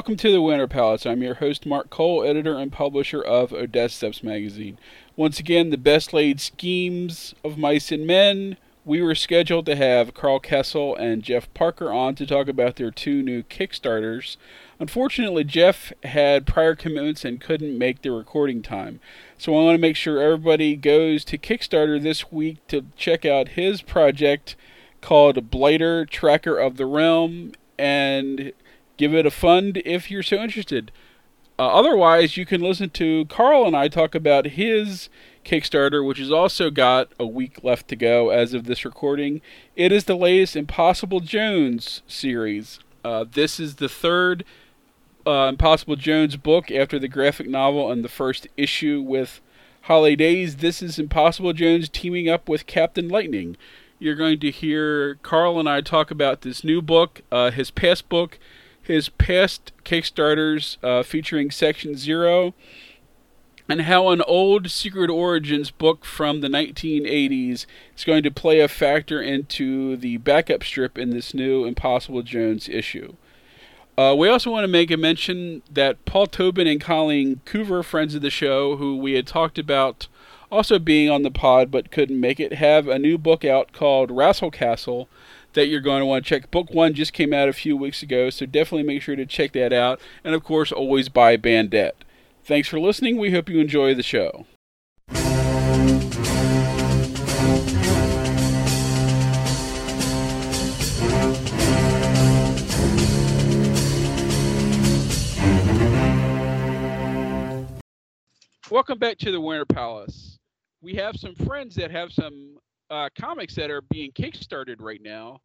Welcome to the Winter Palace. I'm your host, Mark Coale, editor and publisher of Odessa Steps magazine. Once again, the best laid schemes of mice and men. We were scheduled to have Karl Kesel and Jeff Parker on to talk about their two new Kickstarters. Unfortunately, Jeff had prior commitments and couldn't make the recording time. So I want to make sure everybody goes to Kickstarter this week to check out his project called Blighter Tracker of the Realm and give it a fund if you're so interested. Uh, otherwise, you can listen to Karl and I talk about his Kickstarter, which has also got a week left to go as of this recording. It is the latest Impossible Jones series. Uh, this is the third uh, Impossible Jones book after the graphic novel and the first issue with Holly Daze. This is Impossible Jones teaming up with Captain Lightning. You're going to hear Karl and I talk about this new book, uh, his past book, his past Kickstarters uh, featuring Section Zero, and how an old Secret Origins book from the 1980s is going to play a factor into the backup strip in this new Impossible Jones issue. Uh, we also want to make a mention that Paul Tobin and Colleen Coover, friends of the show, who we had talked about also being on the pod but couldn't make it, have a new book out called Wrassle Castle that you're going to want to check. Book one just came out a few weeks ago, so definitely make sure to check that out. And of course, always buy Bandette. Thanks for listening. We hope you enjoy the show. Welcome back to the Winter Palace. We have some friends that have some uh, comics that are being kickstarted right now,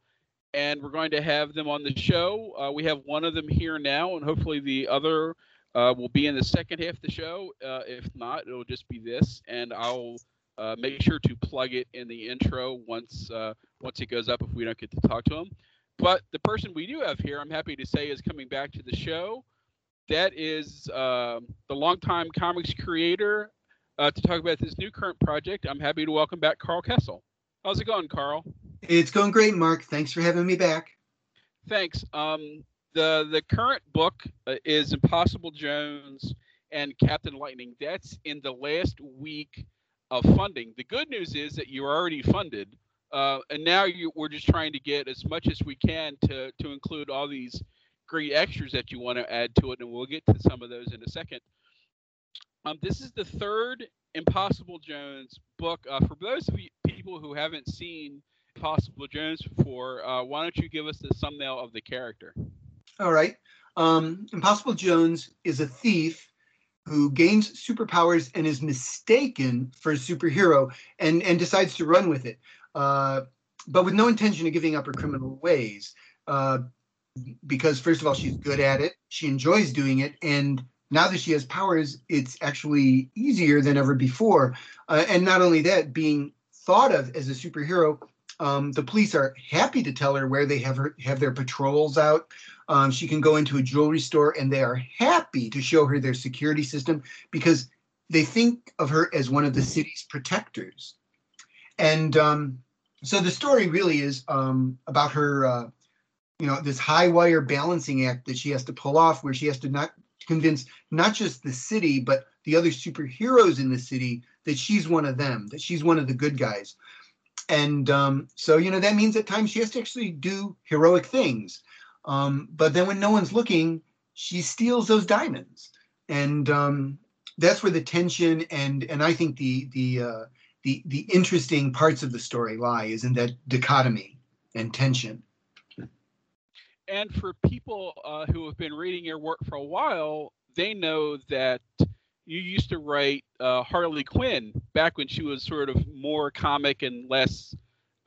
and we're going to have them on the show. Uh, we have one of them here now, and hopefully the other uh, will be in the second half of the show. Uh, if not, it'll just be this, and I'll uh, make sure to plug it in the intro once uh, once it goes up if we don't get to talk to him. But the person we do have here, I'm happy to say, is coming back to the show. That is uh, the longtime comics creator uh, to talk about this new current project. I'm happy to welcome back Karl Kesel. How's it going, Karl? It's going great, Mark. Thanks for having me back. Thanks. Um, the the current book uh, is Impossible Jones and Captain Lightning. That's in the last week of funding. The good news is that you're already funded, uh, and now you, we're just trying to get as much as we can to to include all these great extras that you want to add to it, and we'll get to some of those in a second. Um, this is the third Impossible Jones book. Uh, for those of you, people who haven't seen Impossible Jones before, uh, why don't you give us the thumbnail of the character? All right. Um, Impossible Jones is a thief who gains superpowers and is mistaken for a superhero and, and decides to run with it, uh, but with no intention of giving up her criminal ways. Uh, because, first of all, she's good at it, she enjoys doing it, and now that she has powers, it's actually easier than ever before. Uh, and not only that, being thought of as a superhero, um, the police are happy to tell her where they have her have their patrols out. Um, she can go into a jewelry store, and they are happy to show her their security system because they think of her as one of the city's protectors. And um, so the story really is um, about her, uh, you know, this high wire balancing act that she has to pull off, where she has to not convince not just the city but the other superheroes in the city that she's one of them, that she's one of the good guys. And um, so, you know, that means at times she has to actually do heroic things. Um, but then when no one's looking, she steals those diamonds. And um, that's where the tension and and I think the the uh, the the interesting parts of the story lie is in that dichotomy and tension and for people uh, who have been reading your work for a while, they know that you used to write uh, Harley Quinn back when she was sort of more comic and less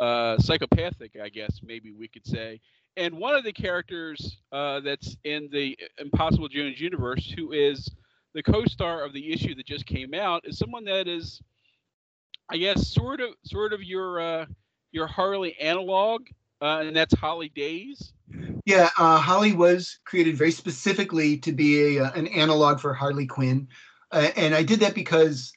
uh, psychopathic, I guess maybe we could say. And one of the characters uh, that's in the Impossible Jones universe, who is the co-star of the issue that just came out, is someone that is, I guess, sort of sort of your uh, your Harley analog, uh, and that's Holly Daze. Yeah, uh, Holly was created very specifically to be a, an analog for Harley Quinn, and I did that because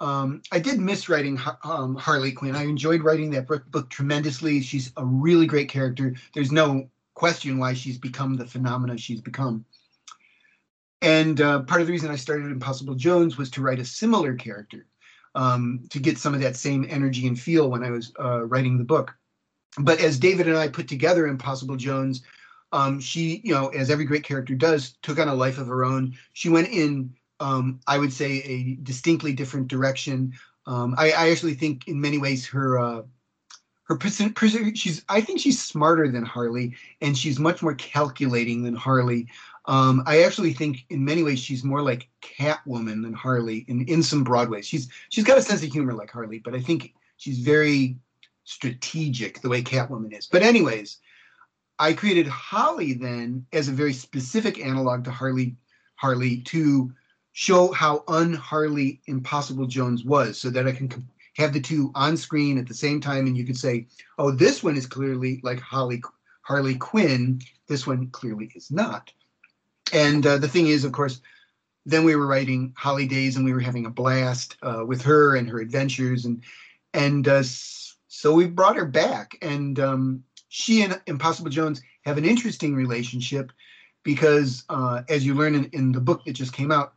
um, I did miss writing um, Harley Quinn. I enjoyed writing that book, book, tremendously. She's a really great character. There's no question why she's become the phenomena she's become. And uh, part of the reason I started Impossible Jones was to write a similar character, um, to get some of that same energy and feel when I was uh, writing the book. But as David and I put together Impossible Jones, um, she, you know, as every great character does, took on a life of her own. She went in, um, I would say, a distinctly different direction. Um, I, I, actually think, in many ways, her uh, her she's I think she's smarter than Harley, and she's much more calculating than Harley. Um, I actually think in many ways she's more like Catwoman than Harley in, in some broad ways. She's she's got a sense of humor like Harley, but I think she's very strategic the way Catwoman is. But anyways, I created Holly then as a very specific analog to Harley Harley to show how un-Harley Impossible Jones was, so that I can have the two on screen at the same time, and you could say, "Oh, this one is clearly like Holly Harley Quinn. This one clearly is not." And uh, the thing is, of course, then we were writing Holly Daze, and we were having a blast uh, with her and her adventures, and and uh, so we brought her back, and um, she and Impossible Jones have an interesting relationship because, uh, as you learn in, in the book that just came out,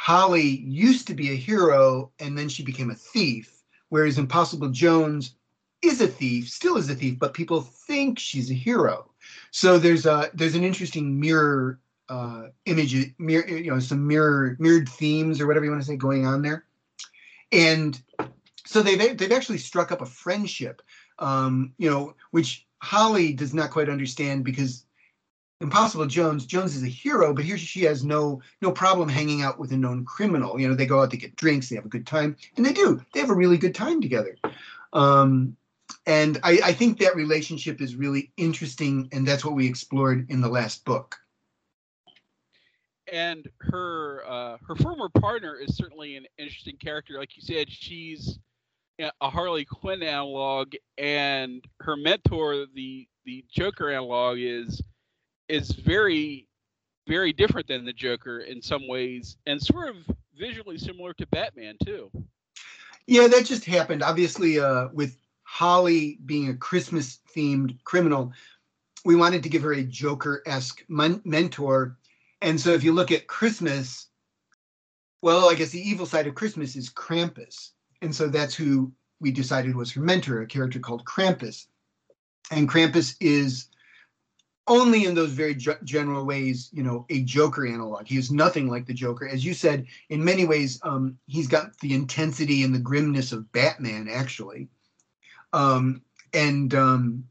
Holly used to be a hero, and then she became a thief, whereas Impossible Jones is a thief, still is a thief, but people think she's a hero. So there's a there's an interesting mirror uh, image, mirror, you know, some mirror mirrored themes or whatever you want to say going on there, and so they've they've actually struck up a friendship, um, you know, which Holly does not quite understand because Impossible Jones Jones is a hero, but here she has no no problem hanging out with a known criminal. You know, they go out to get drinks, they have a good time, and they do. They have a really good time together. Um, and I, I think that relationship is really interesting, and that's what we explored in the last book. And her uh, her former partner is certainly an interesting character. Like you said, she's a Harley Quinn analog, and her mentor, the the Joker analog, is is very very different than the Joker in some ways, and sort of visually similar to Batman too. Yeah, that just happened. Obviously, uh, with Holly being a Christmas themed criminal, we wanted to give her a Joker esque men- mentor. And so if you look at Christmas, well, I guess the evil side of Christmas is Krampus. And so that's who we decided was her mentor, a character called Krampus. And Krampus is only in those very general ways, you know, a Joker analog. He is nothing like the Joker. As you said, in many ways, um, he's got the intensity and the grimness of Batman, actually. Um, and um,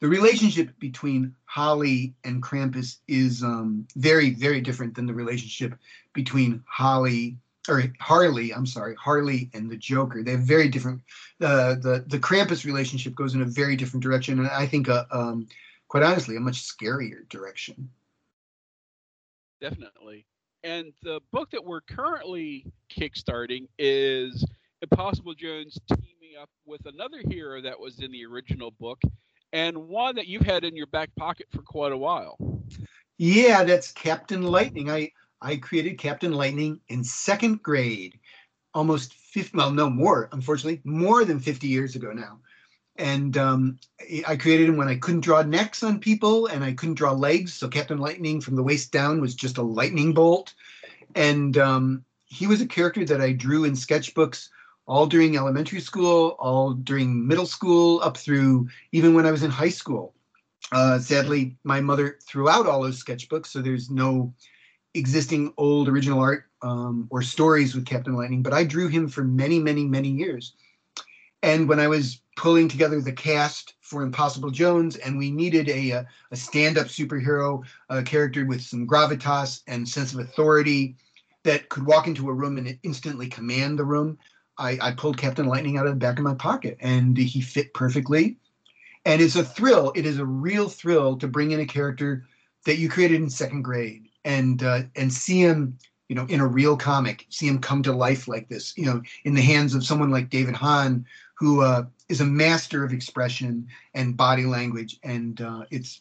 the relationship between Holly and Krampus is um, very, very different than the relationship between Holly or Harley. I'm sorry, Harley and the Joker. They have very different. Uh, the the Krampus relationship goes in a very different direction, and I think, uh, um, quite honestly, a much scarier direction. Definitely. And the book that we're currently kickstarting is Impossible Jones teaming up with another hero that was in the original book and one that you've had in your back pocket for quite a while. Yeah, that's Captain Lightning. I I created Captain Lightning in second grade, almost 50, well, no more, unfortunately, more than 50 years ago now. And um, I created him when I couldn't draw necks on people and I couldn't draw legs. So Captain Lightning from the waist down was just a lightning bolt. And um, he was a character that I drew in sketchbooks all during elementary school, all during middle school, up through even when I was in high school. Uh, sadly, my mother threw out all those sketchbooks, so there's no existing old original art um, or stories with Captain Lightning, but I drew him for many, many, many years. And when I was pulling together the cast for Impossible Jones, and we needed a, a, a stand up superhero, a character with some gravitas and sense of authority that could walk into a room and instantly command the room, I, I pulled Captain Lightning out of the back of my pocket and he fit perfectly. And it's a thrill. It is a real thrill to bring in a character that you created in second grade and uh, and see him, you know, in a real comic, see him come to life like this, you know, in the hands of someone like David Hahn, who uh, is a master of expression and body language, and uh, it's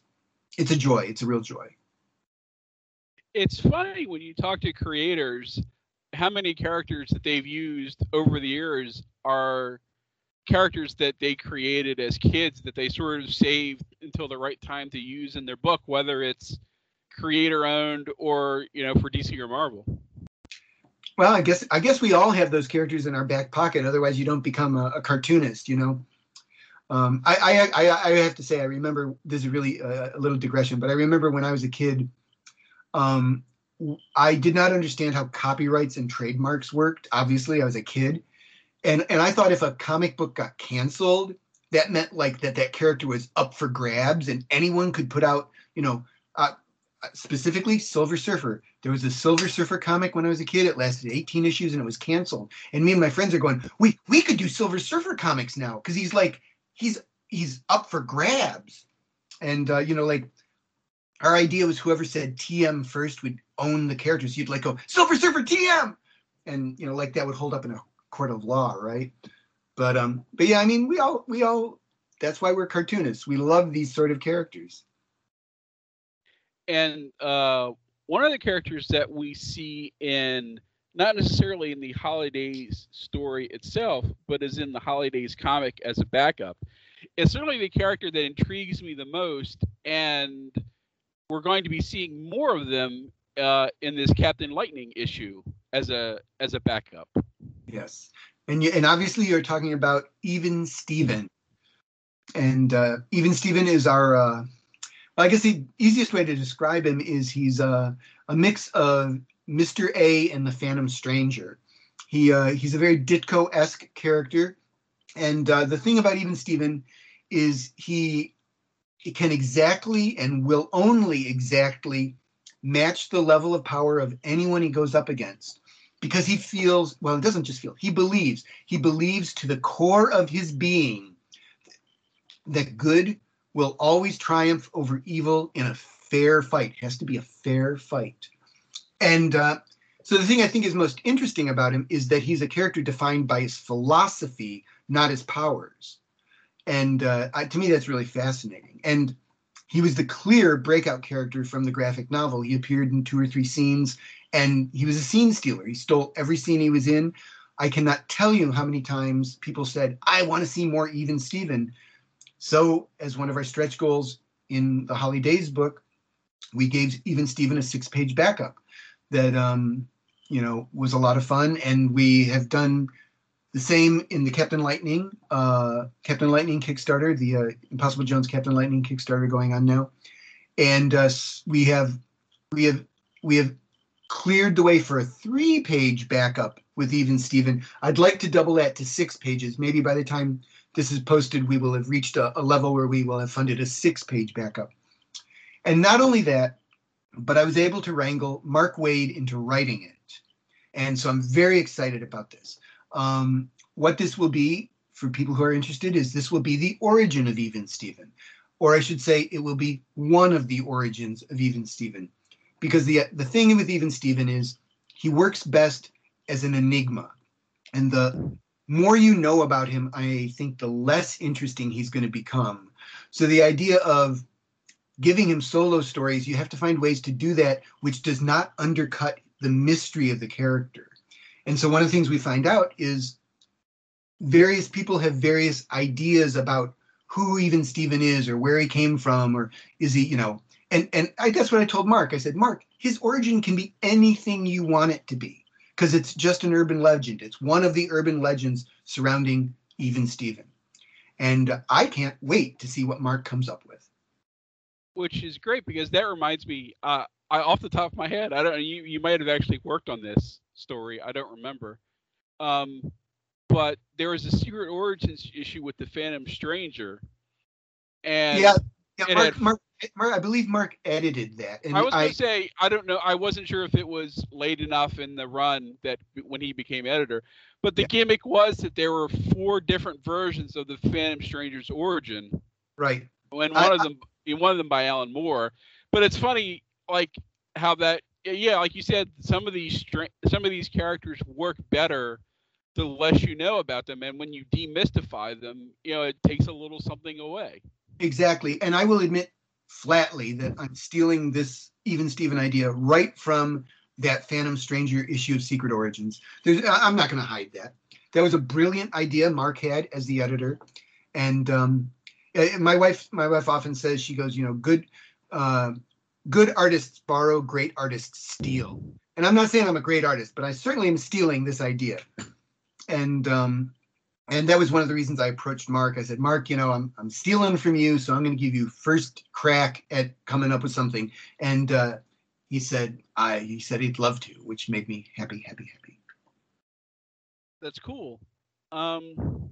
it's a joy. It's a real joy. It's funny when you talk to creators how many characters that they've used over the years are characters that they created as kids that they sort of saved until the right time to use in their book, whether it's creator owned or you know for DC or Marvel. Well, I guess I guess we all have those characters in our back pocket. Otherwise, you don't become a, a cartoonist. You know. Um, I, I, I, I have to say, I remember this is really a, a, little digression, but I remember when I was a kid, um, I did not understand how copyrights and trademarks worked. Obviously, I was a kid, and and I thought if a comic book got canceled, that meant like that that character was up for grabs, and anyone could put out, you know, specifically Silver Surfer. There was a Silver Surfer comic when I was a kid. It lasted 18 issues and it was canceled. And me and my friends are going, we we could do Silver Surfer comics now because he's like he's he's up for grabs. And uh, you know, like our idea was whoever said TM first would own the characters. You'd like go Silver Surfer TM, and you know, like that would hold up in a court of law, right? But um, but yeah, I mean, we all we all that's why we're cartoonists. We love these sort of characters. And uh, one of the characters that we see in not necessarily in the Holly Daze story itself, but is in the Holly Daze comic as a backup. is certainly the character that intrigues me the most, and we're going to be seeing more of them uh, in this Captain Lightning issue as a as a backup. Yes, and you, and obviously you're talking about Even Steven, and uh, Even Steven is our. I guess the easiest way to describe him is he's a, a mix of Mr. A and the Phantom Stranger. He uh, he's a very Ditko-esque character, and uh, the thing about Even Steven is he, he can exactly and will only exactly match the level of power of anyone he goes up against because he feels well. It doesn't just feel; he believes. He believes to the core of his being that good will always triumph over evil in a fair fight. It has to be a fair fight. And uh, so the thing I think is most interesting about him is that he's a character defined by his philosophy, not his powers. And uh, I, to me, that's really fascinating. And he was the clear breakout character from the graphic novel. He appeared in two or three scenes, and he was a scene stealer. He stole every scene he was in. I cannot tell you how many times people said, I want to see more Even Steven. So, as one of our stretch goals in the Holly Daze book, we gave Even Steven a six page backup that um, you know was a lot of fun, and we have done the same in the Captain Lightning, uh, Captain Lightning Kickstarter, the uh, Impossible Jones Captain Lightning Kickstarter going on now, and uh, we have we have we have cleared the way for a three-page backup with even Steven. I'd like to double that to six pages. Maybe by the time this is posted, we will have reached a, a level where we will have funded a six-page backup. And not only that, but I was able to wrangle Mark Waid into writing it. And so I'm very excited about this. Um, what this will be for people who are interested is this will be the origin of Even Steven, or I should say, it will be one of the origins of Even Steven, because the the thing with Even Steven is he works best as an enigma, and the more you know about him, I think the less interesting he's going to become. So the idea of giving him solo stories, you have to find ways to do that which does not undercut the mystery of the character. And so one of the things we find out is various people have various ideas about who even Steven is or where he came from or is he, you know, and and I, that's what I told Mark. I said, Mark, his origin can be anything you want it to be because it's just an urban legend. It's one of the urban legends surrounding even Steven. And I can't wait to see what Mark comes up with which is great because that reminds me. Uh, I off the top of my head, I don't. You you might have actually worked on this story. I don't remember. Um, but there was a secret origins issue with the Phantom Stranger, and yeah, yeah Mark, Mark, Mark, I believe Mark edited that. And I was going to say I don't know. I wasn't sure if it was late enough in the run that when he became editor. But the yeah. gimmick was that there were four different versions of the Phantom Stranger's origin. Right. And one I, of them one of them by Alan Moore. But it's funny, like how that, yeah, like you said, some of these some of these characters work better the less you know about them, and when you demystify them, you know, it takes a little something away. Exactly, and I will admit flatly that I'm stealing this even Steven idea right from that Phantom Stranger issue of Secret Origins. There's, I'm not going to hide that. That was a brilliant idea Mark had as the editor, and um, my wife my wife often says she goes you know good uh, good artists borrow, great artists steal. And I'm not saying I'm a great artist, but I certainly am stealing this idea. And um, and that was one of the reasons I approached Mark. I said, Mark, you know, I'm I'm stealing from you, so I'm going to give you first crack at coming up with something. And uh, he said, I he said he'd love to, which made me happy, happy, happy. That's cool. Um,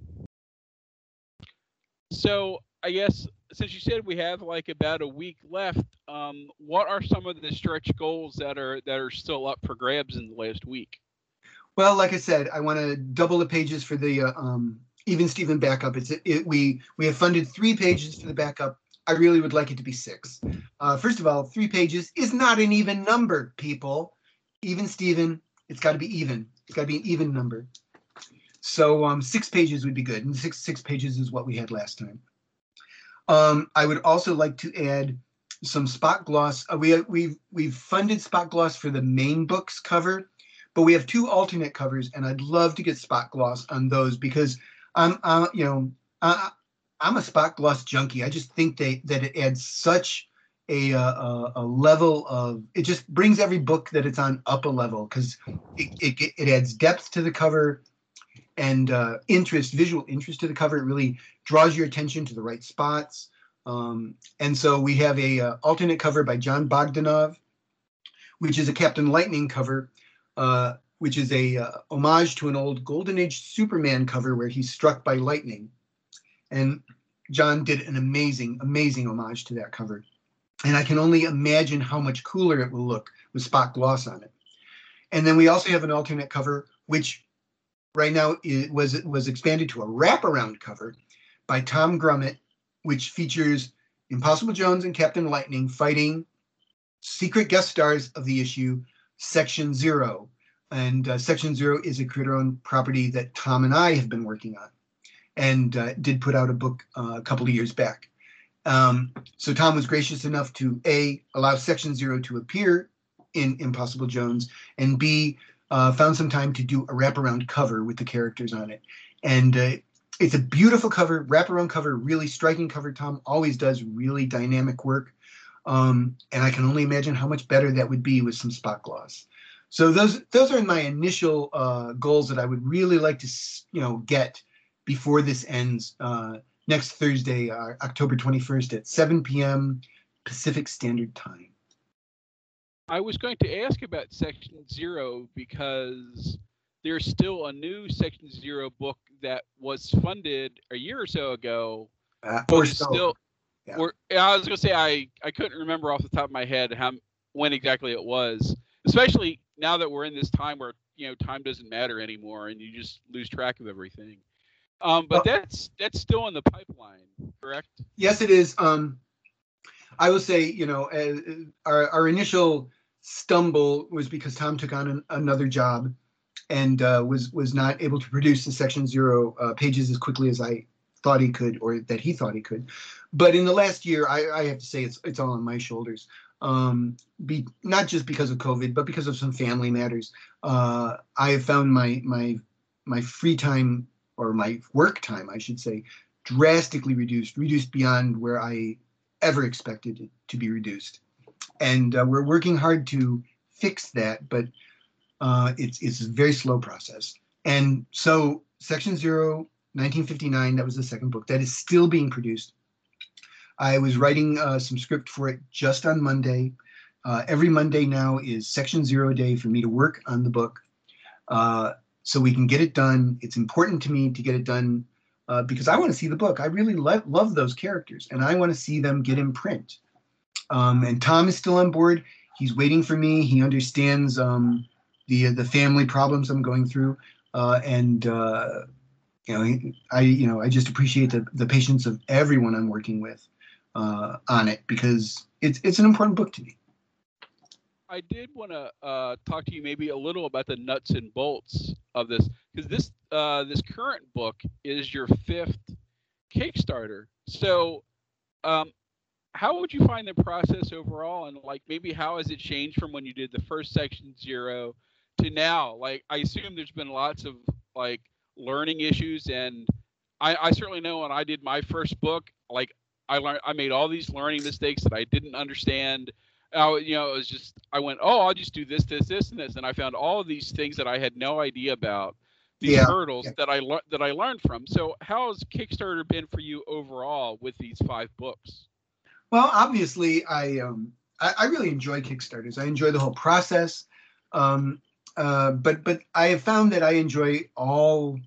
so I guess since you said we have like about a week left, um, what are some of the stretch goals that are that are still up for grabs in the last week? Well, like I said, I want to double the pages for the uh, um, even Steven backup. It's it, we we have funded three pages for the backup. I really would like it to be six. Uh, first of all, three pages is not an even number, people. Even Steven, it's got to be even. It's got to be an even number. So um, six pages would be good, and six six pages is what we had last time. Um, I would also like to add some spot gloss. Uh, we we've we've funded spot gloss for the main book's cover, but we have two alternate covers, and I'd love to get spot gloss on those because I'm uh, you know I, I'm a spot gloss junkie. I just think they that it adds such a, a, a level of it just brings every book that it's on up a level because it, it, it adds depth to the cover and uh, interest, visual interest to the cover. It really draws your attention to the right spots. Um, and so we have a uh, alternate cover by Jon Bogdanove, which is a Captain Lightning cover, uh, which is a uh, homage to an old Golden Age Superman cover where he's struck by lightning. And Jon did an amazing, amazing homage to that cover. And I can only imagine how much cooler it will look with spot gloss on it. And then we also have an alternate cover, which right now it was it was expanded to a wraparound cover by Tom Grummett, which features Impossible Jones and Captain Lightning fighting secret guest stars of the issue Section Zero. And uh, Section Zero is a creator-owned property that Tom and I have been working on, and uh, did put out a book uh, a couple of years back. Um, so Tom was gracious enough to a allow Section Zero to appear in Impossible Jones, and b uh, found some time to do a wraparound cover with the characters on it. And uh, it's a beautiful cover, wraparound cover, really striking cover. Tom always does really dynamic work. Um, and I can only imagine how much better that would be with some spot gloss. So those those are my initial uh, goals that I would really like to you know get before this ends uh, next Thursday, uh, October 21st at 7 p.m. Pacific Standard Time. I was going to ask about Section Zero because there's still a new Section Zero book that was funded a year or so ago. Uh, or so. still, yeah. or I was going to say I I couldn't remember off the top of my head how when exactly it was. Especially now that we're in this time where you know time doesn't matter anymore and you just lose track of everything. Um, but well, that's that's still in the pipeline, correct? Yes, it is. Um, I will say, you know, uh, our our initial stumble was because Tom took on an, another job and uh, was was not able to produce the Section Zero uh, pages as quickly as I thought he could, or that he thought he could. But in the last year, I, I have to say it's it's all on my shoulders. Um, be not just because of COVID, but because of some family matters. Uh, I have found my my my free time or my work time, I should say, drastically reduced, reduced beyond where I ever expected it to be reduced and uh, we're working hard to fix that, but uh, it's it's a very slow process. And so, Section Zero, 1959, that was the second book that is still being produced. I was writing uh, some script for it just on Monday. Uh, every Monday now is Section Zero day for me to work on the book, uh, so we can get it done. It's important to me to get it done uh, because I want to see the book. I really lo- love those characters, and I want to see them get in print. Um, and Tom is still on board. He's waiting for me. He understands um, the the family problems I'm going through, uh, and uh, you know, I you know I just appreciate the the patience of everyone I'm working with uh, on it because it's it's an important book to me. I did want to uh, talk to you maybe a little about the nuts and bolts of this because this uh, this current book is your fifth Kickstarter. So um, how would you find the process overall and like maybe how has it changed from when you did the first section zero to now like i assume there's been lots of like learning issues and i i certainly know when i did my first book like i learned i made all these learning mistakes that i didn't understand I, you know, it was just I went, oh, I'll just do this, this, this, and this, and I found all of these things that I had no idea about, these Yeah, hurdles yeah. that I learned that I learned from. So, how has Kickstarter been for you overall with these five books? Well, obviously, I um, I, I really enjoy Kickstarters. I enjoy the whole process, um, uh, but but I have found that I enjoy all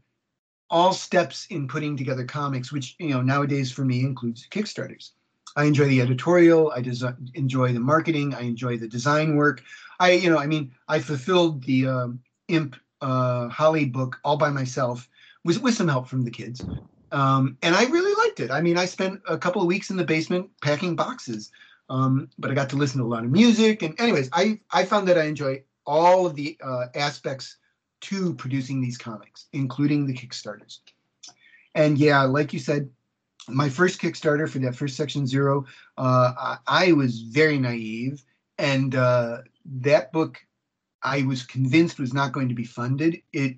all steps in putting together comics, which you know nowadays for me includes Kickstarters. I enjoy the editorial. I desi- enjoy the marketing. I enjoy the design work. I you know I mean I fulfilled the um, Imp uh, Holly book all by myself with with some help from the kids um, and I really liked it. I mean, I spent a couple of weeks in the basement packing boxes, um, but I got to listen to a lot of music. And anyways, I I found that I enjoy all of the uh, aspects to producing these comics, including the Kickstarters. And yeah, like you said, my first Kickstarter for that first section zero, uh, I, I was very naive, and uh, that book I was convinced was not going to be funded. It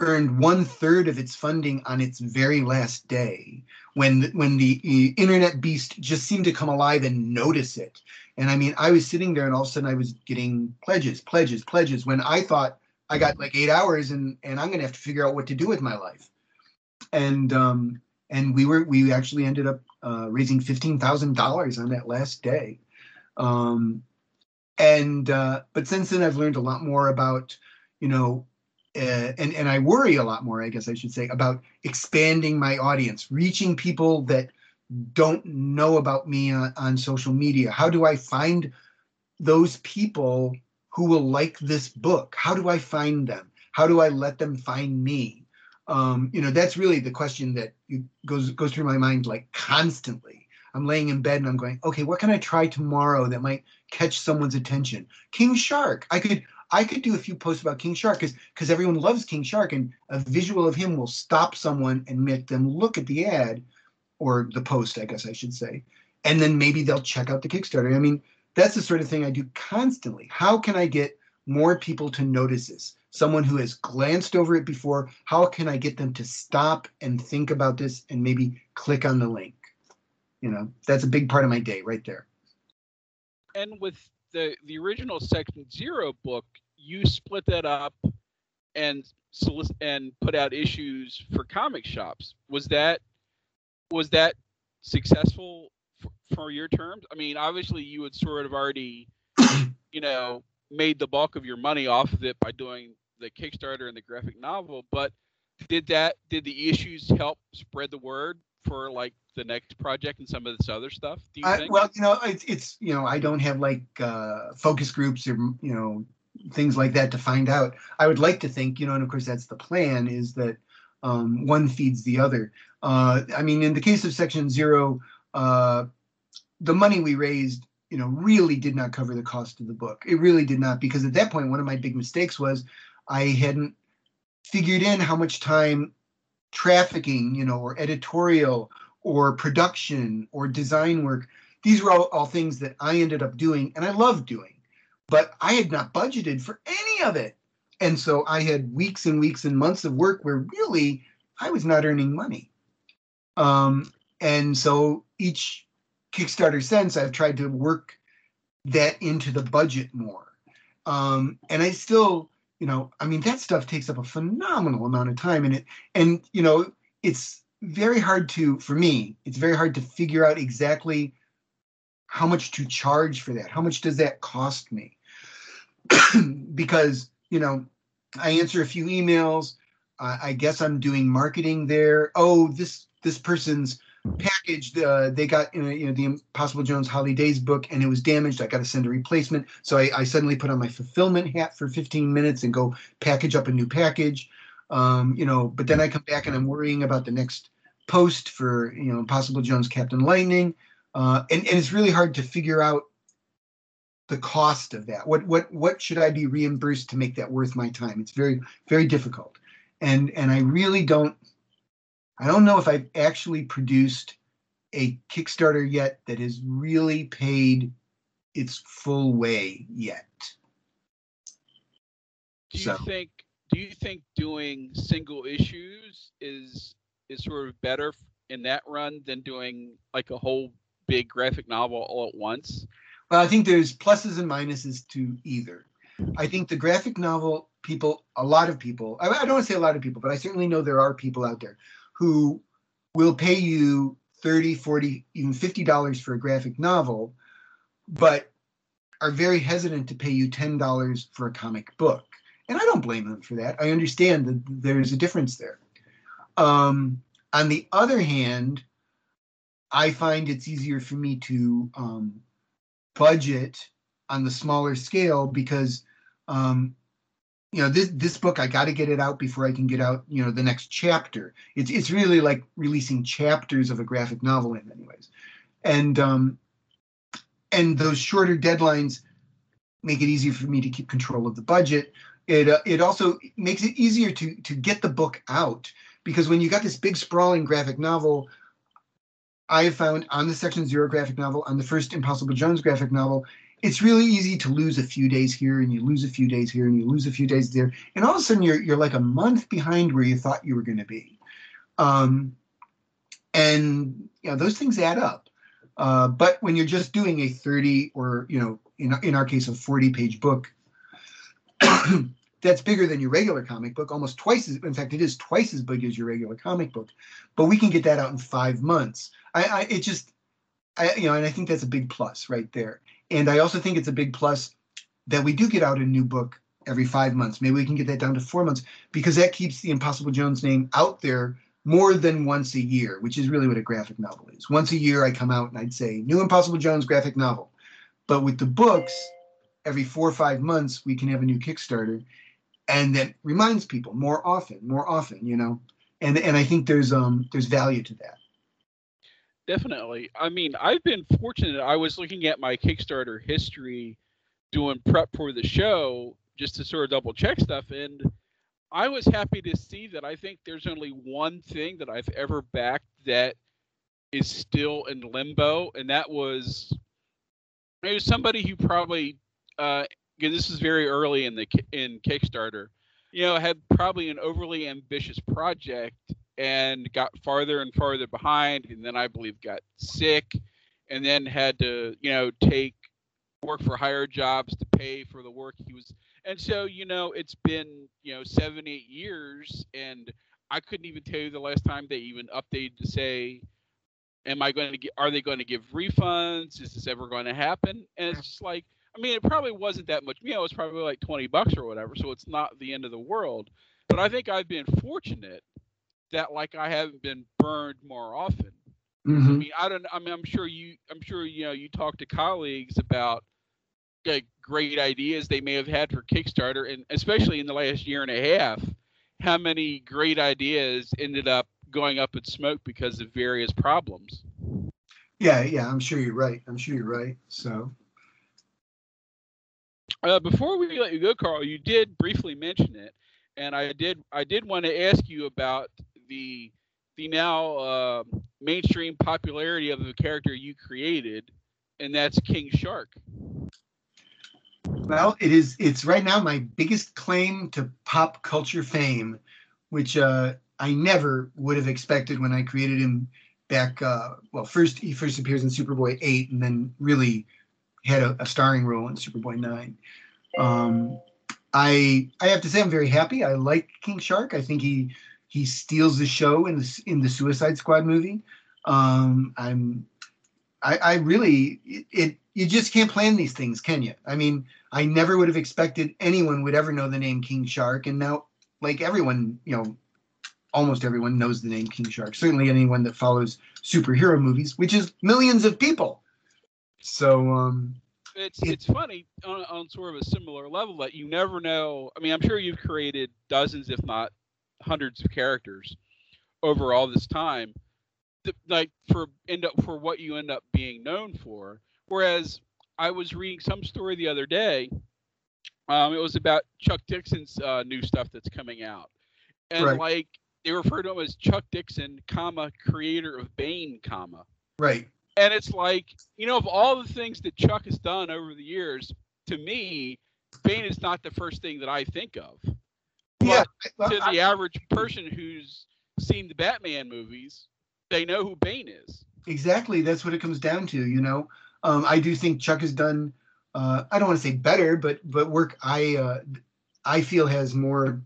earned one third of its funding on its very last day when when the uh, internet beast just seemed to come alive and notice it and i mean i was sitting there and all of a sudden i was getting pledges pledges pledges when i thought i got like eight hours and and i'm going to have to figure out what to do with my life. And um and we were we actually ended up uh, raising $15000 on that last day. Um and uh but since then i've learned a lot more about you know uh, and and I worry a lot more, I guess I should say, about expanding my audience, reaching people that don't know about me on, on social media. How do I find those people who will like this book? How do I find them? How do I let them find me? Um, you know, that's really the question that goes goes through my mind like constantly. I'm laying in bed and I'm going, okay, what can I try tomorrow that might catch someone's attention? King Shark. I could I could do a few posts about King Shark because because everyone loves King Shark, and a visual of him will stop someone and make them look at the ad or the post, I guess I should say, and then maybe they'll check out the Kickstarter. I mean, that's the sort of thing I do constantly. How can I get more people to notice this? Someone who has glanced over it before, how can I get them to stop and think about this and maybe click on the link? You know, that's a big part of my day right there. And with the the original Section Zero book, you split that up and solic- and put out issues for comic shops. Was that was that successful for, for your terms? I mean, obviously you had sort of already, you know, made the bulk of your money off of it by doing the Kickstarter and the graphic novel, but did that did the issues help spread the word for like the next project and some of this other stuff? Do you I, think? well, you know, it's it's you know, I don't have like uh, focus groups or you know things like that to find out. I would like to think, you know, and of course that's the plan is that um, one feeds the other. Uh, I mean, in the case of Section Zero, uh, the money we raised, you know, really did not cover the cost of the book. It really did not because at that point, one of my big mistakes was I hadn't figured in how much time trafficking, you know, or editorial or production or design work. These were all, all things that I ended up doing and I loved doing, but I had not budgeted for any of it. And so I had weeks and weeks and months of work where really I was not earning money. Um, and so each Kickstarter since I've tried to work that into the budget more. Um, and I still, you know, I mean, that stuff takes up a phenomenal amount of time and it, and, you know, it's very hard to, for me, it's very hard to figure out exactly how much to charge for that. How much does that cost me? because, you know, I answer a few emails. Uh, I guess I'm doing marketing there. Oh, this this person's package uh, they got you know, you know the Impossible Jones Holly Daze book and it was damaged. I got to send a replacement. So I, I suddenly put on my fulfillment hat for 15 minutes and go package up a new package. Um, you know, but then I come back and I'm worrying about the next post for you know Impossible Jones Captain Lightning, uh, and and it's really hard to figure out the cost of that. What what what should I be reimbursed to make that worth my time? It's very very difficult, and and I really don't. I don't know if I've actually produced a Kickstarter yet that has really paid its full way yet. do you so- think do you think doing single issues is is sort of better in that run than doing like a whole big graphic novel all at once Well, I think there's pluses and minuses to either. I think the graphic novel people, a lot of people, I, I don't want to say a lot of people, but I certainly know there are people out there who will pay you 30, 40, even $50 for a graphic novel, but are very hesitant to pay you $10 for a comic book. And I don't blame them for that. I understand that there's a difference there. Um, on the other hand, I find it's easier for me to um, budget on the smaller scale because um, you know this this book I got to get it out before I can get out you know the next chapter. It's it's really like releasing chapters of a graphic novel in many ways, and um, and those shorter deadlines make it easier for me to keep control of the budget. It uh, it also makes it easier to to get the book out because when you got this big sprawling graphic novel. I found on the Section Zero graphic novel, on the first Impossible Jones graphic novel, it's really easy to lose a few days here and you lose a few days here and you lose a few days there. And all of a sudden you're you're like a month behind where you thought you were going to be. Um, and you know those things add up. Uh, but when you're just doing a 30 or you know in, in our case a 40 page book that's bigger than your regular comic book almost twice as in fact it is twice as big as your regular comic book. But we can get that out in five months. I, I it just I, you know, and I think that's a big plus right there. And I also think it's a big plus that we do get out a new book every five months. Maybe we can get that down to four months because that keeps the Impossible Jones name out there more than once a year, which is really what a graphic novel is. Once a year, I come out and I'd say, New Impossible Jones graphic novel. But with the books, every four or five months, we can have a new Kickstarter. And that reminds people more often, more often, you know. And and I think there's um there's value to that. Definitely. I mean, I've been fortunate. I was looking at my Kickstarter history doing prep for the show just to sort of double check stuff. And I was happy to see that I think there's only one thing that I've ever backed that is still in limbo. And that was it was somebody who probably, uh, this is very early in the in Kickstarter, you know, had probably an overly ambitious project and got farther and farther behind, and then I believe got sick, and then had to you know take work for higher jobs to pay for the work he was. And so you know it's been you know seven eight years, and I couldn't even tell you the last time they even updated to say. Am I going to get? Are they going to give refunds? Is this ever going to happen? And it's just like, I mean, it probably wasn't that much. You know, it's probably like twenty bucks or whatever, so it's not the end of the world. But I think I've been fortunate that like I haven't been burned more often. Mm-hmm. I mean, I don't. I mean, I'm sure you. I'm sure you know. You talk to colleagues about like, great ideas they may have had for Kickstarter, and especially in the last year and a half, how many great ideas ended up going up in smoke because of various problems. Yeah, yeah, I'm sure you're right. I'm sure you're right. So, uh, before we let you go, Karl, you did briefly mention it, and I did. I did want to ask you about the the now uh, mainstream popularity of the character you created, and that's King Shark. Well, it is. It's right now my biggest claim to pop culture fame, which uh, I never would have expected when I created him back. Uh, well, first he first appears in Superboy eight, and then really had a, a starring role in Superboy nine. Um, I I have to say I'm very happy. I like King Shark. I think he he steals the show in the in the Suicide Squad movie. Um, I'm I, I really it, it, you just can't plan these things, can you? I mean, I never would have expected anyone would ever know the name King Shark, and now like everyone, you know, almost everyone knows the name King Shark. Certainly anyone that follows superhero movies, which is millions of people. So um it's it's funny on, on sort of a similar level that you never know. I mean, I'm sure you've created dozens, if not hundreds of characters over all this time like for end up for what you end up being known for. Whereas i was reading some story the other day um, it was about chuck dixon's uh, new stuff that's coming out. And right. like they refer to him as chuck dixon comma creator of bane comma. Right. And it's like you know of all the things that chuck has done over the years to me bane is not the first thing that i think of yeah, well, to the I, average person who's seen the Batman movies, they know who Bane is. Exactly. That's what it comes down to. You know, Um, I do think Chuck has done. Uh, I don't want to say better, but but work I uh, I feel has more.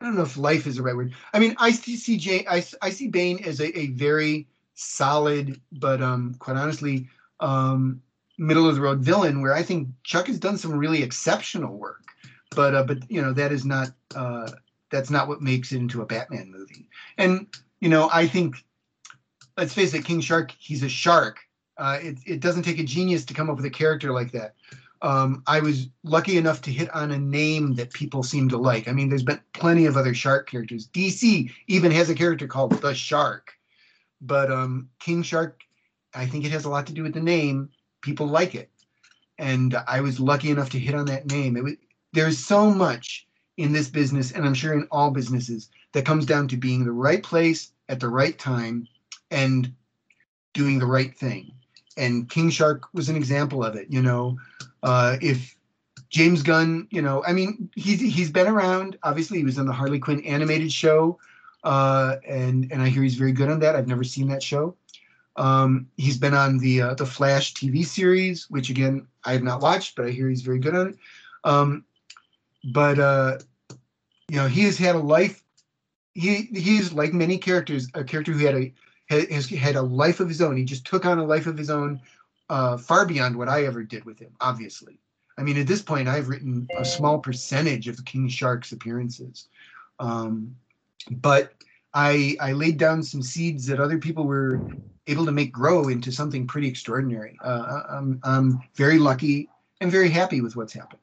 I don't know if life is the right word. I mean, I see Jay, I, I see Bane as a, a very solid, but um, quite honestly, um, middle of the road villain. Where I think Chuck has done some really exceptional work, but uh, but you know that is not uh, that's not what makes it into a Batman movie. And you know, I think let's face it, King Shark, he's a shark. Uh, it, it doesn't take a genius to come up with a character like that. Um, I was lucky enough to hit on a name that people seem to like. I mean, there's been plenty of other shark characters. DC even has a character called the Shark, but um, King Shark, I think it has a lot to do with the name. People like it, and I was lucky enough to hit on that name. It was, there's so much in this business, and I'm sure in all businesses, that comes down to being the right place at the right time and doing the right thing. And King Shark was an example of it. You know, uh, if James Gunn, you know, I mean, he's he's been around. Obviously, he was in the Harley Quinn animated show, uh, and and I hear he's very good on that. I've never seen that show. Um, he's been on the uh, the Flash TV series, which again I have not watched, but I hear he's very good on it. Um, but uh, you know, he has had a life. He he's like many characters, a character who had a has had a life of his own. He just took on a life of his own, uh, far beyond what I ever did with him. Obviously, I mean, at this point, I've written a small percentage of King Shark's appearances, um, but I I laid down some seeds that other people were able to make grow into something pretty extraordinary. Uh, I'm I'm very lucky and very happy with what's happened.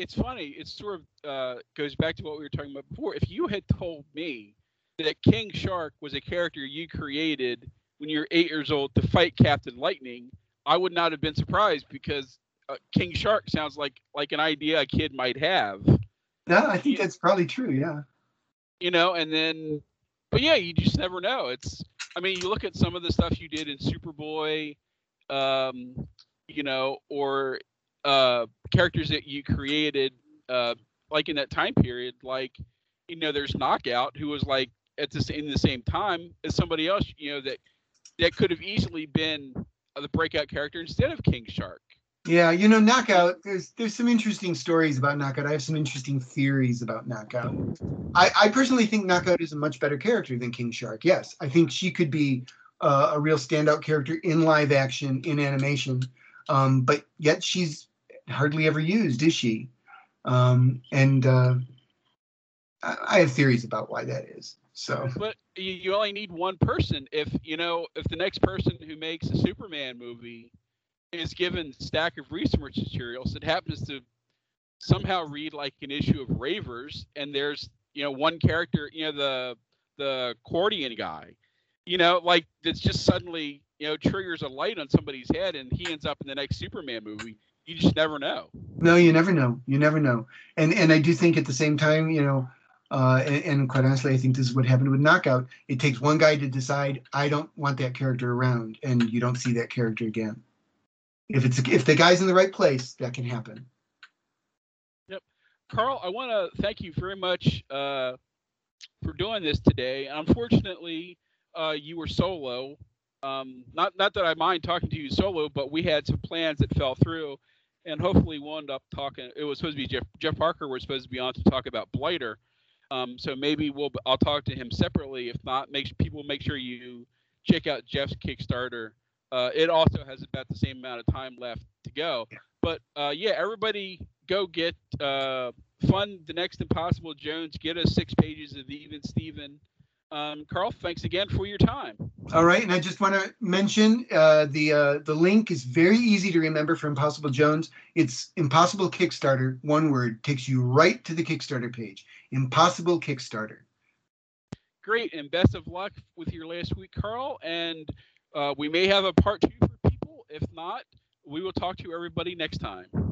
It's funny. It sort of uh, goes back to what we were talking about before. If you had told me that King Shark was a character you created when you were eight years old to fight Captain Lightning, I would not have been surprised because uh, King Shark sounds like like an idea a kid might have. No, I think that's probably true. Yeah. You know, and then, but yeah, you just never know. It's, I mean, you look at some of the stuff you did in Superboy, um, you know, or uh, characters that you created, uh, like in that time period, like, you know, there's Knockout, who was like at the in the same time as somebody else, you know, that that could have easily been the breakout character instead of King Shark. Yeah, you know, Knockout. There's there's some interesting stories about Knockout. I have some interesting theories about Knockout. I, I personally think Knockout is a much better character than King Shark. Yes, I think she could be uh, a real standout character in live action, in animation. Um, but yet she's hardly ever used, is she? Um, and uh, I, have theories about why that is. So, but you, you only need one person. If you know, if the next person who makes a Superman movie is given stack of research materials that happens to somehow read like an issue of Ravers, and there's you know one character, you know the the accordion guy, you know, like that's just suddenly you know triggers a light on somebody's head, and he ends up in the next Superman movie. You just never know. No, you never know. You never know. And and I do think at the same time, you know, uh, and, and, quite honestly, I think this is what happened with Knockout. It takes one guy to decide I don't want that character around, and you don't see that character again. If it's if the guy's in the right place, that can happen. Yep, Karl, I want to thank you very much uh, for doing this today. Unfortunately, uh, you were solo. Um, not not that I mind talking to you solo, but we had some plans that fell through, and hopefully we'll end up talking. It was supposed to be Jeff Jeff Parker was supposed to be on to talk about Blighter um, so maybe we'll I'll talk to him separately. If not, make people make sure you check out Jeff's Kickstarter. Uh, it also has about the same amount of time left to go. But uh, yeah, everybody go get uh, fund the next Impossible Jones. Get us six pages of Even Steven. Um, Karl, thanks again for your time. All right, and I just want to mention uh, the uh, the link is very easy to remember for Impossible Jones. It's Impossible Kickstarter, one word, takes you right to the Kickstarter page. Impossible Kickstarter. Great, and best of luck with your last week, Karl. And uh, we may have a part two for people. If not, we will talk to everybody next time.